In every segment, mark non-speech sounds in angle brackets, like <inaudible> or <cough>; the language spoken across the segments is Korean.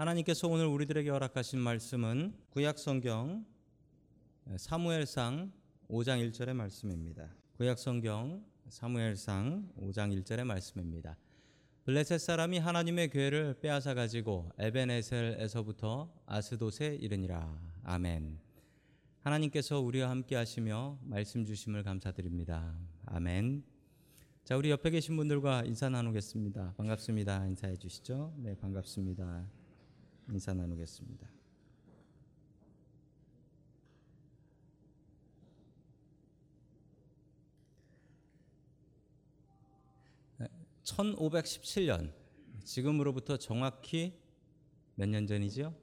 하나님께서 오늘 우리들에게 허락하신 말씀은 구약 성경 사무엘상 5장 1절의 말씀입니다. 구약 성경 사무엘상 5장 1절의 말씀입니다. 블레셋 사람이 하나님의 교회를 빼앗아 가지고 에베네셀에서부터 아스돗에 이르니라. 아멘. 하나님께서 우리와 함께 하시며 말씀 주심을 감사드립니다. 아멘. 자, 우리 옆에 계신 분들과 인사 나누겠습니다. 반갑습니다. 인사해 주시죠. 네, 반갑습니다. 인사 나누겠습니다. 네, 1517년 지금으로부터 정확히 몇 년 전이죠?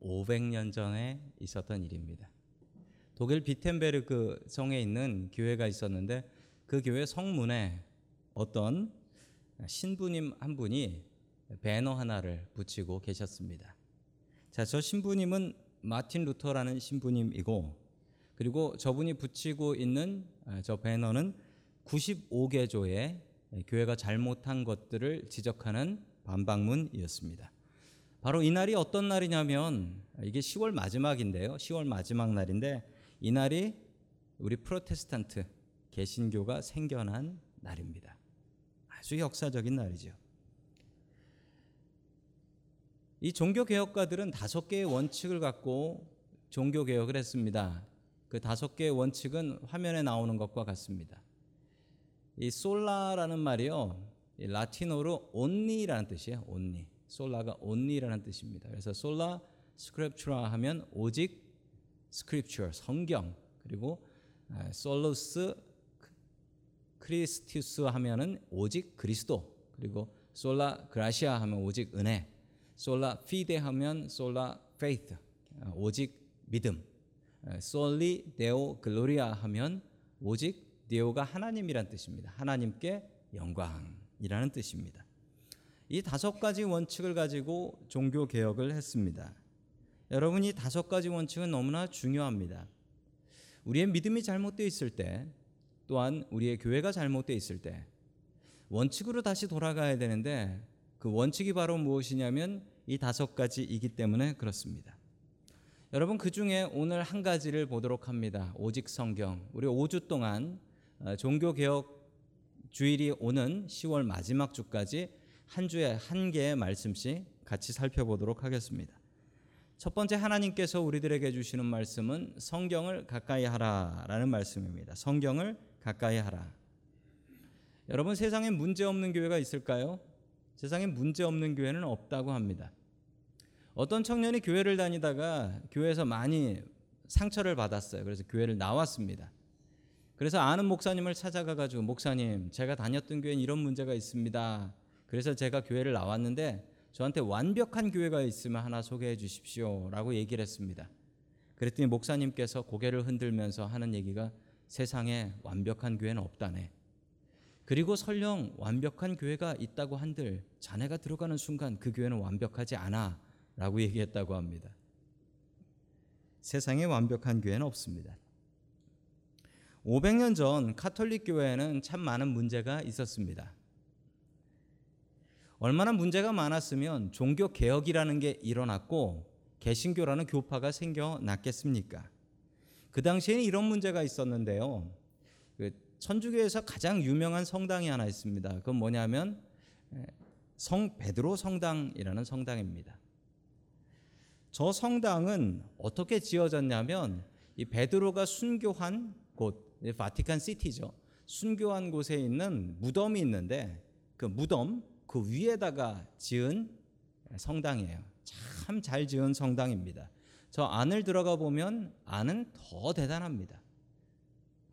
500년 전에 있었던 일입니다. 독일 비텐베르크 성에 있는 교회가 있었는데 그 교회 성문에 어떤 신부님 한 분이 배너 하나를 붙이고 계셨습니다. 자, 저 신부님은 마틴 루터라는 신부님이고 그리고 저분이 붙이고 있는 저 배너는 95개 조의 교회가 잘못한 것들을 지적하는 반박문이었습니다. 바로 이 날이 어떤 날이냐면 이게 10월 마지막인데요. 10월 마지막 날인데 이 날이 우리 프로테스탄트 개신교가 생겨난 날입니다. 아주 역사적인 날이죠. 이 종교 개혁가들은 다섯 개의 원칙을 갖고 종교 개혁을 했습니다. 그 다섯 개의 원칙은 화면에 나오는 것과 같습니다. 이 솔라라는 말이요. 라틴어로 only라는 뜻이에요. only. 솔라가 only라는 뜻입니다. 그래서 솔라 스크립추라 하면 오직 Scripture 성경 그리고 Solus Christus 하면은 오직 그리스도 그리고 Sola Gratia 하면 오직 은혜 Sola Fide 하면 Sola Faith 오직 믿음 Soli Deo Gloria 하면 오직 Deo가 하나님이란 뜻입니다. 하나님께 영광이라는 뜻입니다. 이 다섯 가지 원칙을 가지고 종교 개혁을 했습니다. 여러분 이 다섯 가지 원칙은 너무나 중요합니다. 우리의 믿음이 잘못되어 있을 때 또한 우리의 교회가 잘못되어 있을 때 원칙으로 다시 돌아가야 되는데 그 원칙이 바로 무엇이냐면 이 다섯 가지이기 때문에 그렇습니다. 여러분 그 중에 오늘 한 가지를 보도록 합니다. 오직 성경. 우리 5주 동안 종교 개혁 주일이 오는 10월 마지막 주까지 한 주에 한 개의 말씀씩 같이 살펴보도록 하겠습니다. 첫 번째 하나님께서 우리들에게 주시는 말씀은 성경을 가까이 하라라는 말씀입니다. 성경을 가까이 하라. 여러분 세상에 문제 없는 교회가 있을까요? 세상에 문제 없는 교회는 없다고 합니다. 어떤 청년이 교회를 다니다가 교회에서 많이 상처를 받았어요. 그래서 교회를 나왔습니다. 그래서 아는 목사님을 찾아가 가지고 목사님, 제가 다녔던 교회는 이런 문제가 있습니다. 그래서 제가 교회를 나왔는데 저한테 완벽한 교회가 있으면 하나 소개해 주십시오라고 얘기를 했습니다. 그랬더니 목사님께서 고개를 흔들면서 하는 얘기가 세상에 완벽한 교회는 없다네. 그리고 설령 완벽한 교회가 있다고 한들 자네가 들어가는 순간 그 교회는 완벽하지 않아 라고 얘기했다고 합니다. 세상에 완벽한 교회는 없습니다. 500년 전 카톨릭 교회에는 참 많은 문제가 있었습니다. 얼마나 문제가 많았으면 종교 개혁이라는 게 일어났고 개신교라는 교파가 생겨났겠습니까? 그 당시에는 이런 문제가 있었는데요. 그 천주교에서 가장 유명한 성당이 하나 있습니다. 그건 뭐냐면 성 베드로 성당이라는 성당입니다. 저 성당은 어떻게 지어졌냐면 이 베드로가 순교한 곳, 바티칸 시티죠. 순교한 곳에 있는 무덤이 있는데 그 무덤 그 위에다가 지은 성당이에요. 참 잘 지은 성당입니다. 저 안을 들어가 보면 안은 더 대단합니다.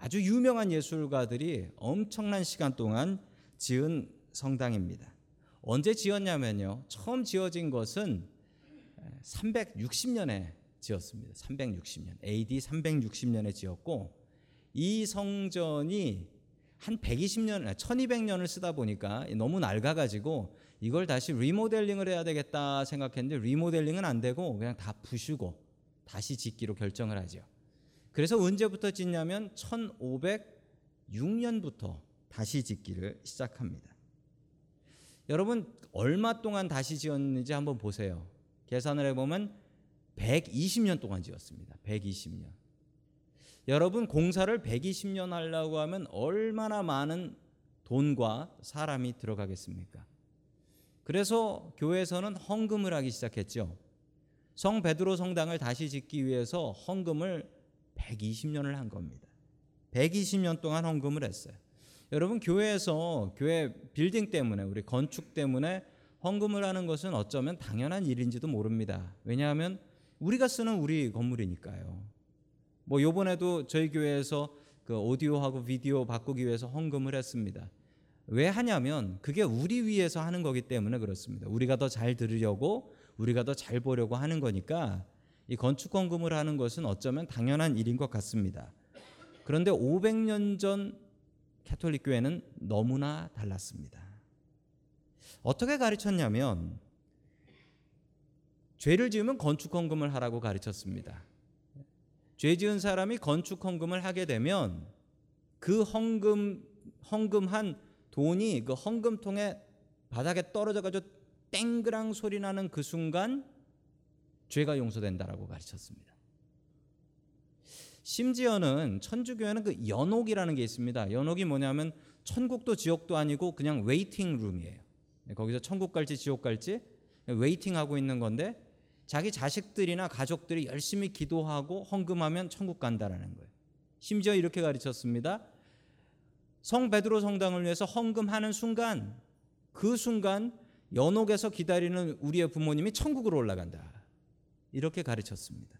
아주 유명한 예술가들이 엄청난 시간 동안 지은 성당입니다. 언제 지었냐면요. 처음 지어진 것은 360년에 지었습니다. 360년. AD 360년에 지었고 이 성전이 한 120년, 1200년을 쓰다 보니까 너무 낡아가지고 이걸 다시 리모델링을 해야 되겠다 생각했는데 리모델링은 안 되고 그냥 다 부수고 다시 짓기로 결정을 하죠. 그래서 언제부터 짓냐면 1506년부터 다시 짓기를 시작합니다. 여러분 얼마 동안 다시 지었는지 한번 보세요. 계산을 해보면 120년 동안 지었습니다. 120년. 여러분 공사를 120년 하려고 하면 얼마나 많은 돈과 사람이 들어가겠습니까? 그래서 교회에서는 헌금을 하기 시작했죠. 성 베드로 성당을 다시 짓기 위해서 헌금을 120년을 한 겁니다. 120년 동안 헌금을 했어요. 여러분 교회에서 교회 빌딩 때문에 우리 건축 때문에 헌금을 하는 것은 어쩌면 당연한 일인지도 모릅니다. 왜냐하면 우리가 쓰는 우리 건물이니까요. 뭐 요번에도 저희 교회에서 그 오디오하고 비디오 바꾸기 위해서 헌금을 했습니다. 왜 하냐면 그게 우리 위해서 하는 거기 때문에 그렇습니다. 우리가 더 잘 들으려고 우리가 더 잘 보려고 하는 거니까 이 건축 헌금을 하는 것은 어쩌면 당연한 일인 것 같습니다. 그런데 500년 전 캐톨릭 교회는 너무나 달랐습니다. 어떻게 가르쳤냐면 죄를 지으면 건축 헌금을 하라고 가르쳤습니다. 죄 지은 사람이 건축 헌금을 하게 되면 그 헌금 헌금한 돈이 그 헌금통에 바닥에 떨어져 가지고 땡그랑 소리 나는 그 순간 죄가 용서된다라고 가르쳤습니다. 심지어는 천주교회는 그 연옥이라는 게 있습니다. 연옥이 뭐냐면 천국도 지옥도 아니고 그냥 waiting room이에요. 거기서 천국 갈지 지옥 갈지 waiting 하고 있는 건데 자기 자식들이나 가족들이 열심히 기도하고 헌금하면 천국 간다라는 거예요. 심지어 이렇게 가르쳤습니다. 성 베드로 성당을 위해서 헌금하는 순간 그 순간 연옥에서 기다리는 우리의 부모님이 천국으로 올라간다. 이렇게 가르쳤습니다.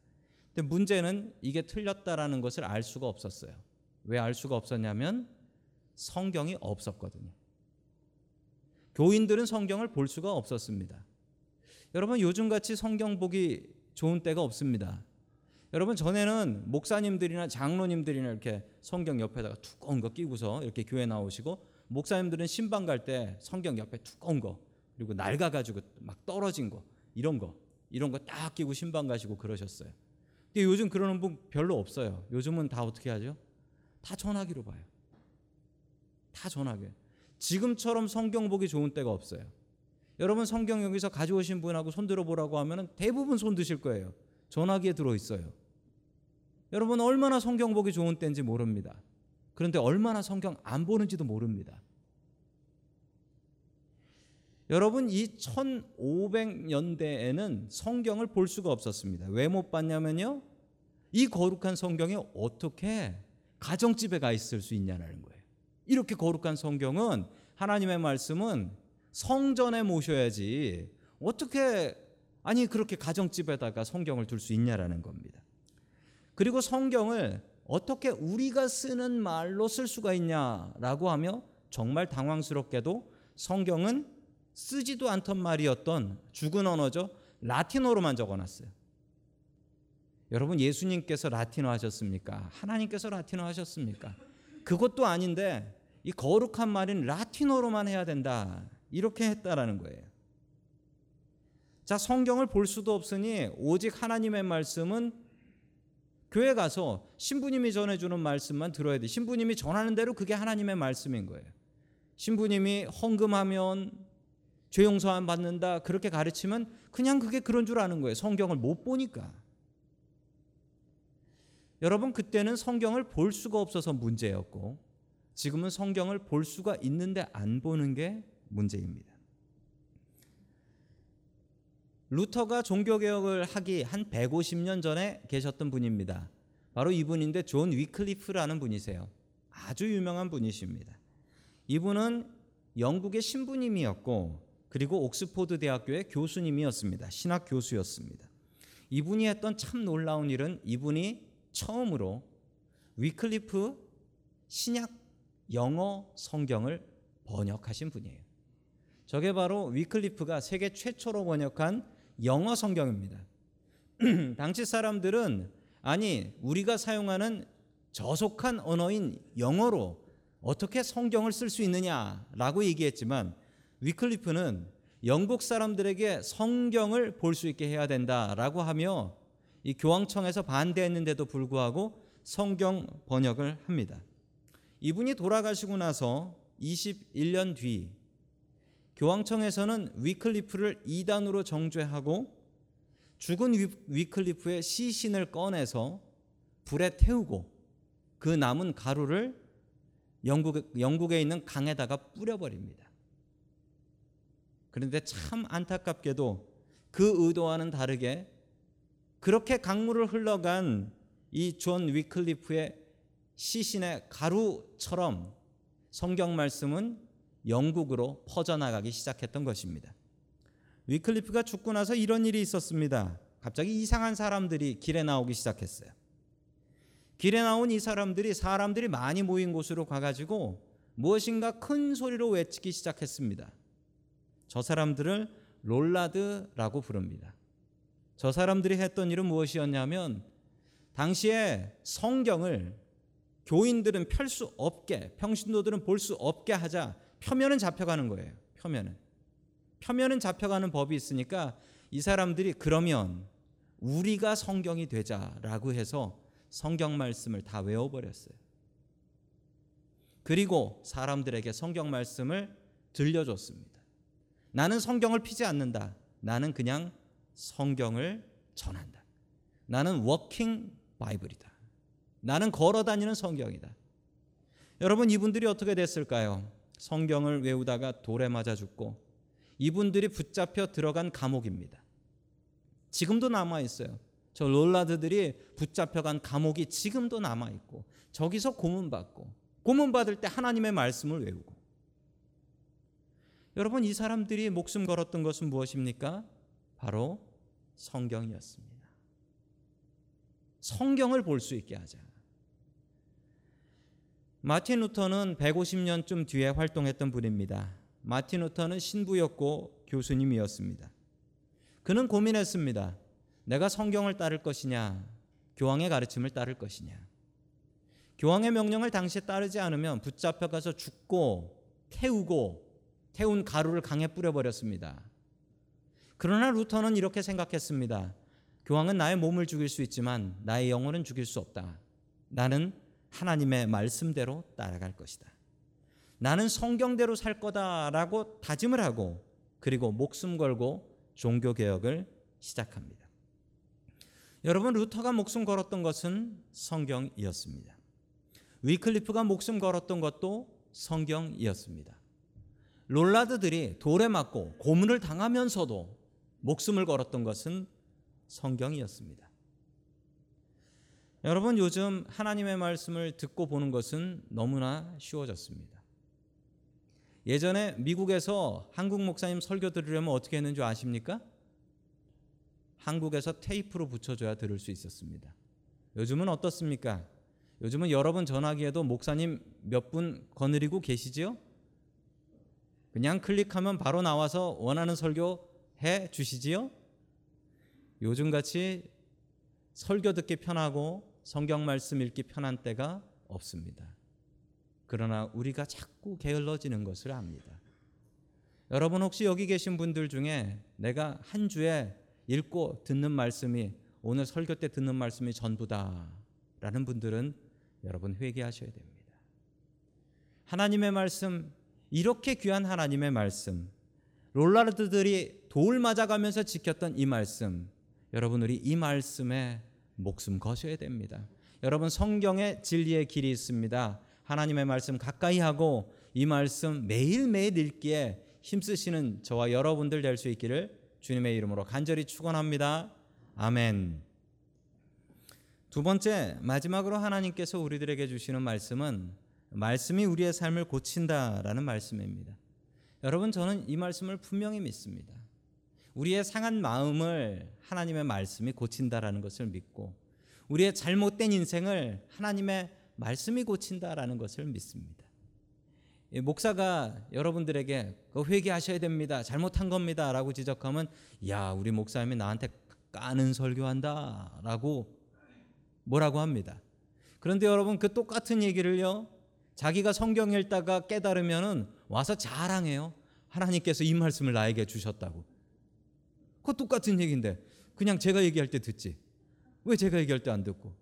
근데 문제는 이게 틀렸다라는 것을 알 수가 없었어요. 왜 알 수가 없었냐면 성경이 없었거든요. 교인들은 성경을 볼 수가 없었습니다. 여러분 요즘 같이 성경 보기 좋은 때가 없습니다. 여러분 전에는 목사님들이나 장로님들이나 이렇게 성경 옆에다가 두꺼운 거 끼고서 이렇게 교회 나오시고 목사님들은 신방 갈 때 성경 옆에 두꺼운 거 그리고 낡아 가지고 막 떨어진 거 이런 거 이런 거 딱 끼고 신방 가시고 그러셨어요. 근데 요즘 그러는 분 별로 없어요. 요즘은 다 어떻게 하죠? 다 전화기로 봐요. 다 전화기. 지금처럼 성경 보기 좋은 때가 없어요. 여러분 성경 여기서 가져오신 분하고 손 들어보라고 하면 대부분 손 드실 거예요. 전화기에 들어 있어요. 여러분 얼마나 성경 보기 좋은 때인지 모릅니다. 그런데 얼마나 성경 안 보는지도 모릅니다. 여러분 이 1500년대에는 성경을 볼 수가 없었습니다. 왜 못 봤냐면요. 이 거룩한 성경이 어떻게 가정집에 가 있을 수 있냐는 거예요. 이렇게 거룩한 성경은 하나님의 말씀은 성전에 모셔야지 어떻게 아니 그렇게 가정집에다가 성경을 둘 수 있냐라는 겁니다. 그리고 성경을 어떻게 우리가 쓰는 말로 쓸 수가 있냐라고 하며 정말 당황스럽게도 성경은 쓰지도 않던 말이었던 죽은 언어죠. 라틴어로만 적어놨어요. 여러분 예수님께서 라틴어 하셨습니까? 하나님께서 라틴어 하셨습니까? 그것도 아닌데 이 거룩한 말인 라틴어로만 해야 된다. 이렇게 했다라는 거예요. 자, 성경을 볼 수도 없으니 오직 하나님의 말씀은 교회 가서 신부님이 전해주는 말씀만 들어야 돼. 신부님이 전하는 대로 그게 하나님의 말씀인 거예요. 신부님이 헌금하면 죄 용서 안 받는다 그렇게 가르치면 그냥 그게 그런 줄 아는 거예요. 성경을 못 보니까. 여러분 그때는 성경을 볼 수가 없어서 문제였고 지금은 성경을 볼 수가 있는데 안 보는 게 문제입니다. 루터가 종교 개혁을 하기 한 150년 전에 계셨던 분입니다. 바로 이분인데 존 위클리프라는 분이세요. 아주 유명한 분이십니다. 이분은 영국의 신부님이었고 그리고 옥스포드 대학교의 교수님이었습니다. 신학 교수였습니다. 이분이 했던 참 놀라운 일은 이분이 처음으로 위클리프 신약 영어 성경을 번역하신 분이에요. 저게 바로 위클리프가 세계 최초로 번역한 영어 성경입니다. <clears throat> 당시 사람들은 아니 우리가 사용하는 저속한 언어인 영어로 어떻게 성경을 쓸 수 있느냐라고 얘기했지만 위클리프는 영국 사람들에게 성경을 볼 수 있게 해야 된다라고 하며 이 교황청에서 반대했는데도 불구하고 성경 번역을 합니다. 이분이 돌아가시고 나서 21년 뒤 교황청에서는 위클리프를 이단으로 정죄하고 죽은 위, 위클리프의 시신을 꺼내서 불에 태우고 그 남은 가루를 영국, 영국에 있는 강에다가 뿌려버립니다. 그런데 참 안타깝게도 그 의도와는 다르게 그렇게 강물을 흘러간 이 존 위클리프의 시신의 가루처럼 성경 말씀은 영국으로 퍼져나가기 시작했던 것입니다. 위클리프가 죽고 나서 이런 일이 있었습니다. 갑자기 이상한 사람들이 길에 나오기 시작했어요. 길에 나온 이 사람들이 사람들이 많이 모인 곳으로 가가지고 무엇인가 큰 소리로 외치기 시작했습니다. 저 사람들을 롤라드라고 부릅니다. 저 사람들이 했던 일은 무엇이었냐면 당시에 성경을 교인들은 펼 수 없게 평신도들은 볼 수 없게 하자 표면은 잡혀가는 거예요. 표면은 표면은 잡혀가는 법이 있으니까 이 사람들이 그러면 우리가 성경이 되자라고 해서 성경 말씀을 다 외워버렸어요. 그리고 사람들에게 성경 말씀을 들려줬습니다. 나는 성경을 피지 않는다. 나는 그냥 성경을 전한다. 나는 walking Bible이다. 나는 걸어 다니는 성경이다. 여러분 이분들이 어떻게 됐을까요? 성경을 외우다가 돌에 맞아 죽고 이분들이 붙잡혀 들어간 감옥입니다. 지금도 남아 있어요. 저 롤라드들이 붙잡혀간 감옥이 지금도 남아 있고 저기서 고문받고 고문받을 때 하나님의 말씀을 외우고 여러분 이 사람들이 목숨 걸었던 것은 무엇입니까? 바로 성경이었습니다. 성경을 볼 수 있게 하자. 마틴 루터는 150년쯤 뒤에 활동했던 분입니다. 마틴 루터는 신부였고 교수님이었습니다. 그는 고민했습니다. 내가 성경을 따를 것이냐, 교황의 가르침을 따를 것이냐. 교황의 명령을 당시에 따르지 않으면 붙잡혀 가서 죽고 태우고 태운 가루를 강에 뿌려버렸습니다. 그러나 루터는 이렇게 생각했습니다. 교황은 나의 몸을 죽일 수 있지만 나의 영혼은 죽일 수 없다. 나는 하나님의 말씀대로 따라갈 것이다. 나는 성경대로 살 거다라고 다짐을 하고 그리고 목숨 걸고 종교 개혁을 시작합니다. 여러분 루터가 목숨 걸었던 것은 성경이었습니다. 위클리프가 목숨 걸었던 것도 성경이었습니다. 롤라드들이 돌에 맞고 고문을 당하면서도 목숨을 걸었던 것은 성경이었습니다. 여러분 요즘 하나님의 말씀을 듣고 보는 것은 너무나 쉬워졌습니다. 예전에 미국에서 한국 목사님 설교 들으려면 어떻게 했는 줄 아십니까? 한국에서 테이프로 붙여줘야 들을 수 있었습니다. 요즘은 어떻습니까? 요즘은 여러분 전화기에도 목사님 몇 분 거느리고 계시지요? 그냥 클릭하면 바로 나와서 원하는 설교 해 주시지요? 요즘같이 설교 듣기 편하고 성경 말씀 읽기 편한 때가 없습니다. 그러나 우리가 자꾸 게을러지는 것을 압니다. 여러분 혹시 여기 계신 분들 중에 내가 한 주에 읽고 듣는 말씀이 오늘 설교 때 듣는 말씀이 전부다라는 분들은 여러분 회개하셔야 됩니다. 하나님의 말씀 이렇게 귀한 하나님의 말씀 롤라르드들이 돌 맞아가면서 지켰던 이 말씀 여러분 우리 이 말씀에 목숨 거셔야 됩니다. 여러분 성경에 진리의 길이 있습니다. 하나님의 말씀 가까이 하고 이 말씀 매일매일 읽기에 힘쓰시는 저와 여러분들 될 수 있기를 주님의 이름으로 간절히 축원합니다. 아멘. 두 번째 마지막으로 하나님께서 우리들에게 주시는 말씀은 말씀이 우리의 삶을 고친다라는 말씀입니다. 여러분 저는 이 말씀을 분명히 믿습니다. 우리의 상한 마음을 하나님의 말씀이 고친다라는 것을 믿고 우리의 잘못된 인생을 하나님의 말씀이 고친다라는 것을 믿습니다. 목사가 여러분들에게 회개하셔야 됩니다. 잘못한 겁니다라고 지적하면 야 우리 목사님이 나한테 까는 설교한다라고 뭐라고 합니다. 그런데 여러분 그 똑같은 얘기를요 자기가 성경 읽다가 깨달으면은 와서 자랑해요. 하나님께서 이 말씀을 나에게 주셨다고. 그거 똑같은 얘기인데 그냥 제가 얘기할 때 듣지. 왜 제가 얘기할 때 안 듣고?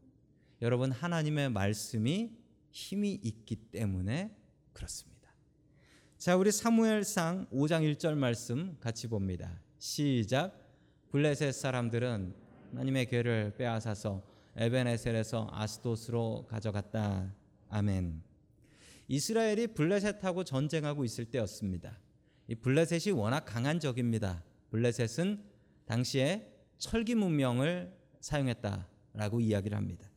여러분 하나님의 말씀이 힘이 있기 때문에 그렇습니다. 자, 우리 사무엘상 5장 1절 말씀 같이 봅니다. 시작. 블레셋 사람들은 하나님의 괴를 빼앗아서 에베네셀에서 아스도스로 가져갔다. 아멘. 이스라엘이 블레셋하고 전쟁하고 있을 때였습니다. 이 블레셋이 워낙 강한 적입니다. 블레셋은 당시에 철기 문명을 사용했다라고 이야기를 합니다.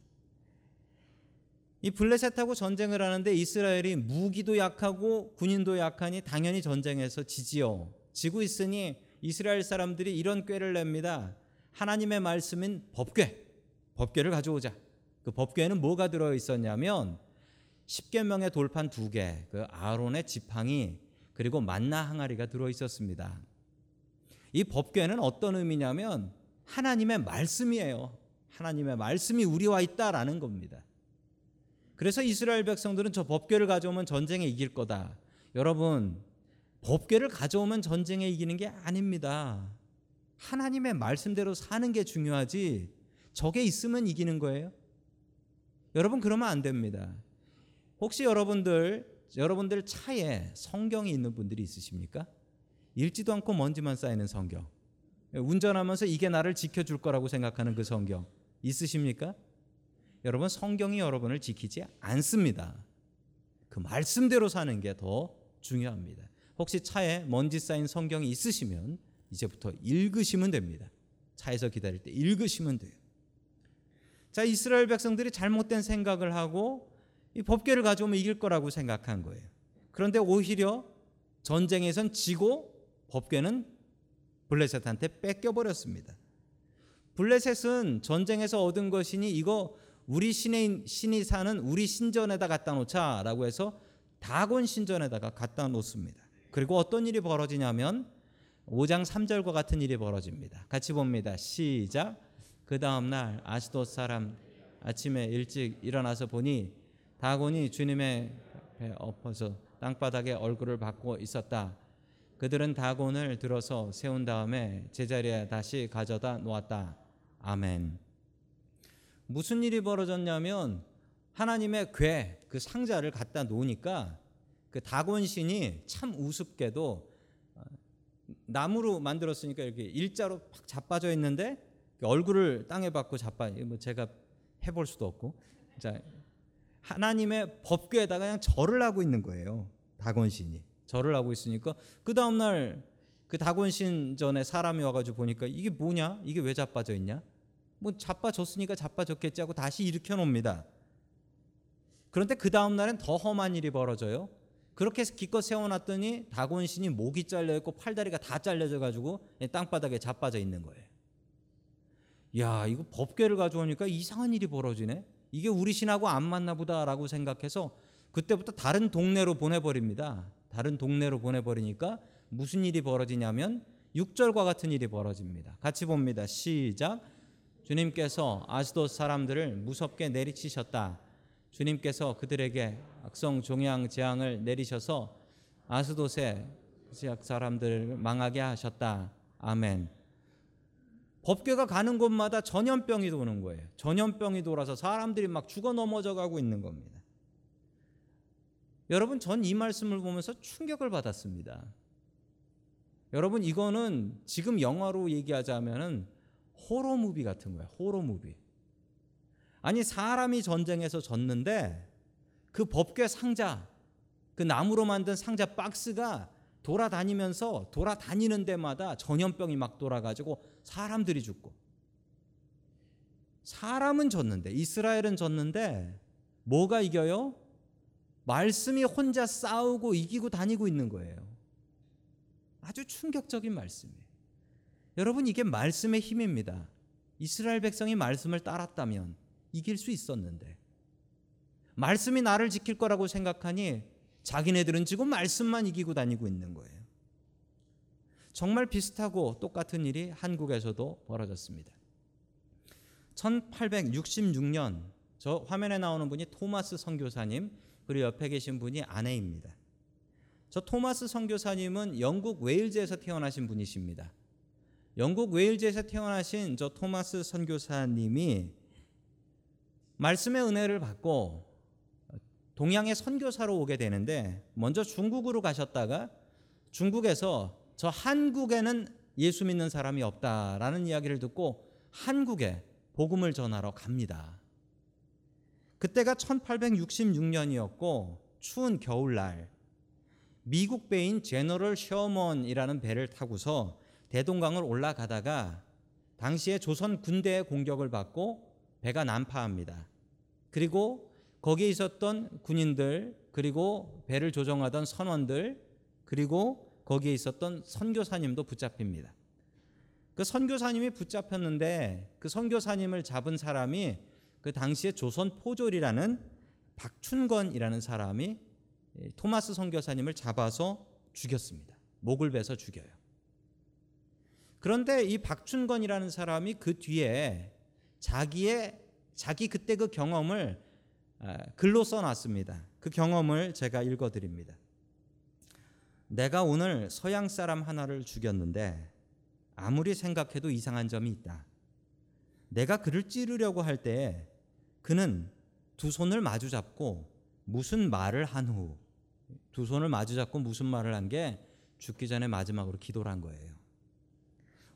이 블레셋하고 전쟁을 하는데 이스라엘이 무기도 약하고 군인도 약하니 당연히 전쟁에서 지지요. 지고 있으니 이스라엘 사람들이 이런 꾀를 냅니다. 하나님의 말씀인 법궤, 법궤를 가져오자. 그 법궤에는 뭐가 들어 있었냐면 십계명의 돌판 두 개, 그 아론의 지팡이 그리고 만나 항아리가 들어 있었습니다. 이 법궤는 어떤 의미냐면 하나님의 말씀이에요. 하나님의 말씀이 우리와 있다라는 겁니다. 그래서 이스라엘 백성들은 저 법궤를 가져오면 전쟁에 이길 거다. 여러분, 법궤를 가져오면 전쟁에 이기는 게 아닙니다. 하나님의 말씀대로 사는 게 중요하지. 저게 있으면 이기는 거예요. 여러분 그러면 안 됩니다. 혹시 여러분들 여러분들 차에 성경이 있는 분들이 있으십니까? 읽지도 않고 먼지만 쌓이는 성경. 운전하면서 이게 나를 지켜줄 거라고 생각하는 그 성경 있으십니까? 여러분 성경이 여러분을 지키지 않습니다. 그 말씀대로 사는 게 더 중요합니다. 혹시 차에 먼지 쌓인 성경이 있으시면 이제부터 읽으시면 됩니다. 차에서 기다릴 때 읽으시면 돼요. 자, 이스라엘 백성들이 잘못된 생각을 하고 이 법궤를 가져오면 이길 거라고 생각한 거예요. 그런데 오히려 전쟁에선 지고 법궤는 블레셋한테 뺏겨 버렸습니다. 블레셋은 전쟁에서 얻은 것이니 이거 우리 신의 신이 사는 우리 신전에다 갖다 놓자라고 해서 다곤 신전에다가 갖다 놓습니다. 그리고 어떤 일이 벌어지냐면 5장 3절과 같은 일이 벌어집니다. 같이 봅니다. 시작. 그 다음 날 아시도 사람 아침에 일찍 일어나서 보니 다곤이 주님의 배 엎어서 땅바닥에 얼굴을 받고 있었다. 그들은 다곤을 들어서 세운 다음에 제자리에 다시 가져다 놓았다. 아멘. 무슨 일이 벌어졌냐면 하나님의 괴 그 상자를 갖다 놓으니까 그 다곤 신이 참 우습게도 어, 나무로 만들었으니까 이렇게 일자로 팍 자빠져 있는데 얼굴을 땅에 받고 자빠 뭐 제가 해볼 수도 없고 자 하나님의 법궤에다가 그냥 절을 하고 있는 거예요 다곤 신이 절을 하고 있으니까 그 다음 날그 다곤 신 전에 사람이 와가지고 보니까 이게 뭐냐 이게 왜 자빠져 있냐 뭐 자빠졌으니까 자빠졌겠지 하고 다시 일으켜 놓습니다. 그런데 그 다음 날엔 더 험한 일이 벌어져요. 그렇게 기껏 세워놨더니 다곤신이 목이 잘려 있고 팔다리가 다 잘려져 가지고 땅바닥에 자빠져 있는 거예요. 야 이거 법궤를 가져오니까 이상한 일이 벌어지네. 이게 우리 신하고 안 맞나 보다라고 생각해서 그때부터 다른 동네로 보내버립니다. 다른 동네로 보내버리니까 무슨 일이 벌어지냐면 6절과 같은 일이 벌어집니다. 같이 봅니다. 시작. 주님께서 아스도 사람들을 무섭게 내리치셨다. 주님께서 그들에게 악성 종양 재앙을 내리셔서 아스도세 지역 사람들을 망하게 하셨다. 아멘. 법궤가 가는 곳마다 전염병이 도는 거예요. 전염병이 돌아서 사람들이 막 죽어 넘어져 가고 있는 겁니다. 여러분 전 이 말씀을 보면서 충격을 받았습니다. 여러분 이거는 지금 영화로 얘기하자면은 호러 무비 같은 거야. 호러 무비. 아니 사람이 전쟁에서 졌는데 그 법궤 상자 그 나무로 만든 상자 박스가 돌아다니면서 돌아다니는 데마다 전염병이 막 돌아가지고 사람들이 죽고 사람은 졌는데 이스라엘은 졌는데 뭐가 이겨요? 말씀이 혼자 싸우고 이기고 다니고 있는 거예요. 아주 충격적인 말씀이에요. 여러분 이게 말씀의 힘입니다. 이스라엘 백성이 말씀을 따랐다면 이길 수 있었는데 말씀이 나를 지킬 거라고 생각하니 자기네들은 지금 말씀만 이기고 다니고 있는 거예요. 정말 비슷하고 똑같은 일이 한국에서도 벌어졌습니다. 1866년 저 화면에 나오는 분이 토마스 선교사님 그리고 옆에 계신 분이 아내입니다. 저 토마스 선교사님은 영국 웨일즈에서 태어나신 분이십니다. 영국 웨일즈에서 태어나신 저 토마스 선교사님이 말씀의 은혜를 받고 동양의 선교사로 오게 되는데 먼저 중국으로 가셨다가 중국에서 저 한국에는 예수 믿는 사람이 없다라는 이야기를 듣고 한국에 복음을 전하러 갑니다. 그때가 1866년이었고 추운 겨울날 미국 배인 제너럴 셔먼이라는 배를 타고서 대동강을 올라가다가 당시에 조선 군대의 공격을 받고 배가 난파합니다. 그리고 거기에 있었던 군인들 그리고 배를 조종하던 선원들 그리고 거기에 있었던 선교사님도 붙잡힙니다. 그 선교사님이 붙잡혔는데 그 선교사님을 잡은 사람이 그 당시에 조선 포졸이라는 박춘건이라는 사람이 토마스 선교사님을 잡아서 죽였습니다. 목을 베서 죽여요. 그런데 이 박춘건이라는 사람이 그 뒤에 자기의 자기 그때 그 경험을 글로 써놨습니다. 그 경험을 제가 읽어드립니다. 내가 오늘 서양 사람 하나를 죽였는데 아무리 생각해도 이상한 점이 있다. 내가 그를 찌르려고 할 때에 그는 두 손을 마주 잡고 무슨 말을 한 후 두 손을 마주 잡고 무슨 말을 한 게 죽기 전에 마지막으로 기도를 한 거예요.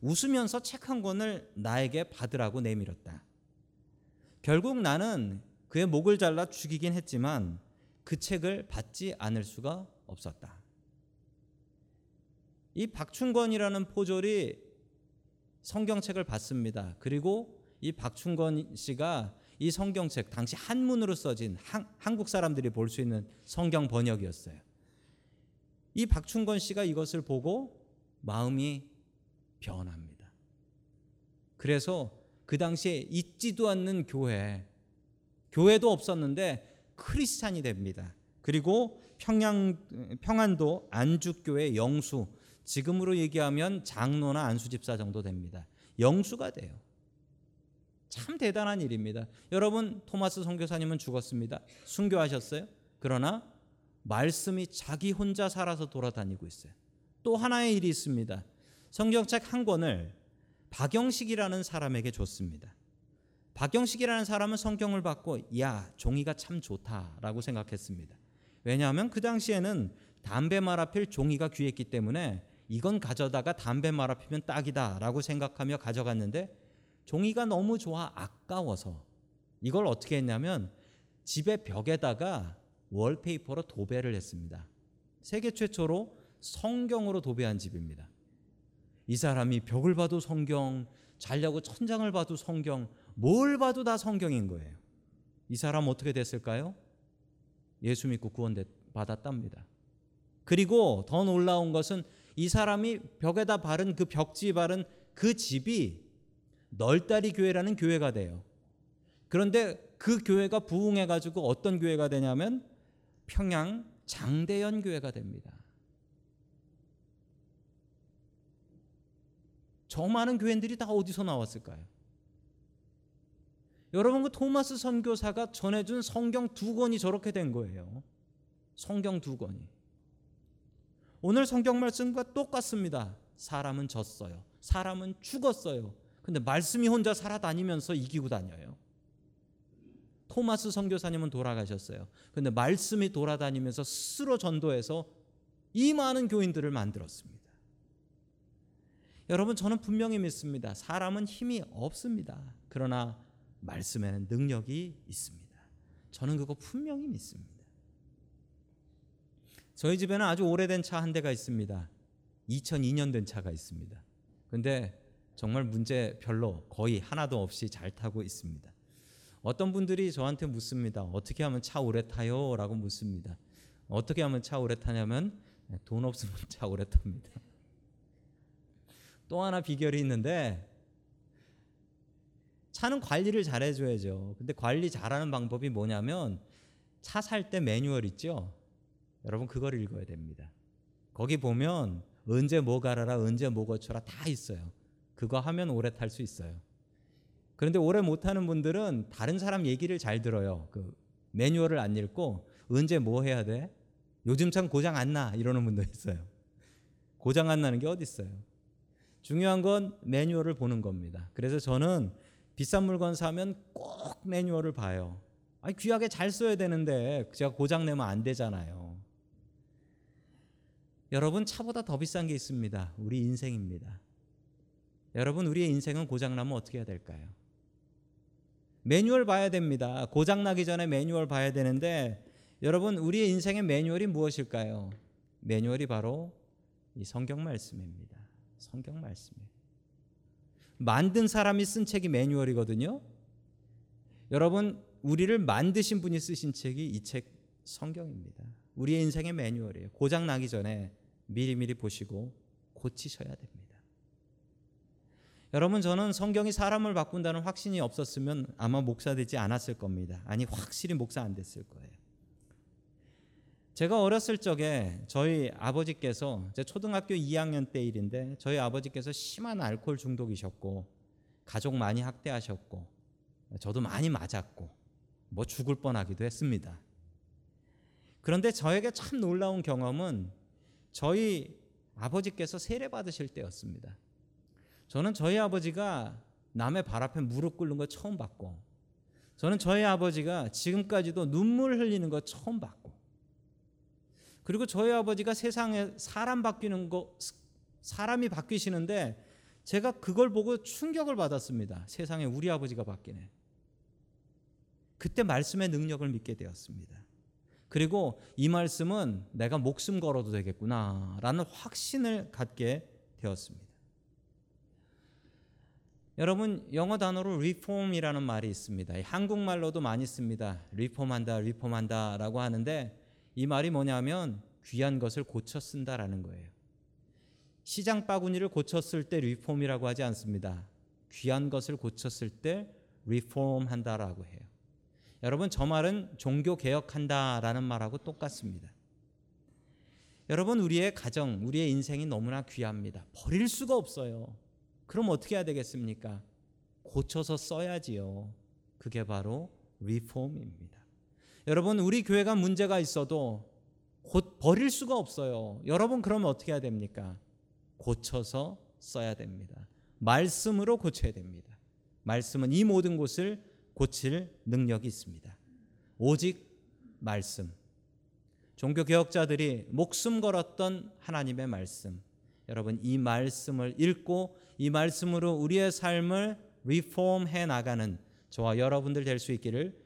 웃으면서 책 한 권을 나에게 받으라고 내밀었다. 결국 나는 그의 목을 잘라 죽이긴 했지만 그 책을 받지 않을 수가 없었다. 이 박충건이라는 포졸이 성경책을 받습니다. 그리고 이 박충건 씨가 이 성경책 당시 한문으로 써진 한, 한국 사람들이 볼 수 있는 성경 번역이었어요. 이 박충건 씨가 이것을 보고 마음이 변합니다. 그래서 그 당시에 있지도 않는 교회, 교회도 없었는데 크리스찬이 됩니다. 그리고 평양 평안도 안주교회 영수 지금으로 얘기하면 장로나 안수집사 정도 됩니다. 영수가 돼요. 참 대단한 일입니다. 여러분 토마스 선교사님은 죽었습니다. 순교하셨어요. 그러나 말씀이 자기 혼자 살아서 돌아다니고 있어요. 또 하나의 일이 있습니다. 성경책 한 권을 박영식이라는 사람에게 줬습니다. 박영식이라는 사람은 성경을 받고 야 종이가 참 좋다라고 생각했습니다. 왜냐하면 그 당시에는 담배 말아필 종이가 귀했기 때문에 이건 가져다가 담배 말아 피면 딱이다라고 생각하며 가져갔는데 종이가 너무 좋아 아까워서 이걸 어떻게 했냐면 집의 벽에다가 월페이퍼로 도배를 했습니다. 세계 최초로 성경으로 도배한 집입니다. 이 사람이 벽을 봐도 성경, 자려고 천장을 봐도 성경, 뭘 봐도 다 성경인 거예요. 이 사람 어떻게 됐을까요? 예수 믿고 구원 받았답니다. 그리고 더 놀라운 것은 이 사람이 벽에다 바른 그 벽지 바른 그 집이 널다리 교회라는 교회가 돼요. 그런데 그 교회가 부흥해 가지고 어떤 교회가 되냐면 평양 장대연 교회가 됩니다. 저 많은 교회들이 다 어디서 나왔을까요? 여러분 그 토마스 선교사가 전해준 성경 두 권이 저렇게 된 거예요. 성경 두 권이. 오늘 성경 말씀과 똑같습니다. 사람은 졌어요. 사람은 죽었어요. 근데 말씀이 혼자 살아다니면서 이기고 다녀요. 토마스 선교사님은 돌아가셨어요. 근데 말씀이 돌아다니면서 스스로 전도해서 이 많은 교인들을 만들었습니다. 여러분 저는 분명히 믿습니다. 사람은 힘이 없습니다. 그러나 말씀에는 능력이 있습니다. 저는 그거 분명히 믿습니다. 저희 집에는 아주 오래된 차 한 대가 있습니다. 2002년 된 차가 있습니다. 근데 정말 문제 별로 거의 하나도 없이 잘 타고 있습니다. 어떤 분들이 저한테 묻습니다. 어떻게 하면 차 오래 타요? 라고 묻습니다. 어떻게 하면 차 오래 타냐면 돈 없으면 차 오래 탑니다. 또 하나 비결이 있는데 차는 관리를 잘 해줘야죠. 근데 관리 잘하는 방법이 뭐냐면 차 살 때 매뉴얼 있죠. 여러분 그걸 읽어야 됩니다. 거기 보면 언제 뭐 갈아라, 언제 뭐 고쳐라 다 있어요. 그거 하면 오래 탈 수 있어요. 그런데 오래 못 타는 분들은 다른 사람 얘기를 잘 들어요. 그 매뉴얼을 안 읽고 언제 뭐 해야 돼? 요즘 참 고장 안 나. 이러는 분도 있어요. 고장 안 나는 게 어디 있어요? 중요한 건 매뉴얼을 보는 겁니다. 그래서 저는 비싼 물건 사면 꼭 매뉴얼을 봐요. 아니 귀하게 잘 써야 되는데 제가 고장 내면 안 되잖아요. 여러분 차보다 더 비싼 게 있습니다. 우리 인생입니다. 여러분 우리의 인생은 고장 나면 어떻게 해야 될까요? 매뉴얼 봐야 됩니다. 고장 나기 전에 매뉴얼 봐야 되는데 여러분 우리의 인생의 매뉴얼이 무엇일까요? 매뉴얼이 바로 이 성경 말씀입니다. 성경 말씀이에요. 만든 사람이 쓴 책이 매뉴얼이거든요. 여러분 우리를 만드신 분이 쓰신 책이 이 책 성경입니다. 우리의 인생의 매뉴얼이에요. 고장 나기 전에 미리미리 보시고 고치셔야 됩니다. 여러분 저는 성경이 사람을 바꾼다는 확신이 없었으면 아마 목사 되지 않았을 겁니다. 아니 확실히 목사 안 됐을 거예요. 제가 어렸을 적에 저희 아버지께서 제 초등학교 2학년 때 일인데 저희 아버지께서 심한 알코올 중독이셨고 가족 많이 학대하셨고 저도 많이 맞았고 뭐 죽을 뻔하기도 했습니다. 그런데 저에게 참 놀라운 경험은 저희 아버지께서 세례 받으실 때였습니다. 저는 저희 아버지가 남의 발 앞에 무릎 꿇는 거 처음 봤고 저는 저희 아버지가 지금까지도 눈물 흘리는 거 처음 봤고 그리고 저희 아버지가 세상에 사람 바뀌는 거 사람이 바뀌시는데 제가 그걸 보고 충격을 받았습니다. 세상에 우리 아버지가 바뀌네. 그때 말씀의 능력을 믿게 되었습니다. 그리고 이 말씀은 내가 목숨 걸어도 되겠구나라는 확신을 갖게 되었습니다. 여러분 영어 단어로 reform이라는 말이 있습니다. 한국말로도 많이 씁니다. 리폼한다, 리폼한다라고 하는데 이 말이 뭐냐면 귀한 것을 고쳐 쓴다라는 거예요. 시장 바구니를 고쳤을 때 리폼이라고 하지 않습니다. 귀한 것을 고쳤을 때 리폼한다라고 해요. 여러분 저 말은 종교 개혁한다라는 말하고 똑같습니다. 여러분 우리의 가정, 우리의 인생이 너무나 귀합니다. 버릴 수가 없어요. 그럼 어떻게 해야 되겠습니까? 고쳐서 써야지요. 그게 바로 리폼입니다. 여러분 우리 교회가 문제가 있어도 곧 버릴 수가 없어요. 여러분 그러면 어떻게 해야 됩니까? 고쳐서 써야 됩니다. 말씀으로 고쳐야 됩니다. 말씀은 이 모든 곳을 고칠 능력이 있습니다. 오직 말씀. 종교 개혁자들이 목숨 걸었던 하나님의 말씀. 여러분 이 말씀을 읽고 이 말씀으로 우리의 삶을 리폼해 나가는 저와 여러분들 될 수 있기를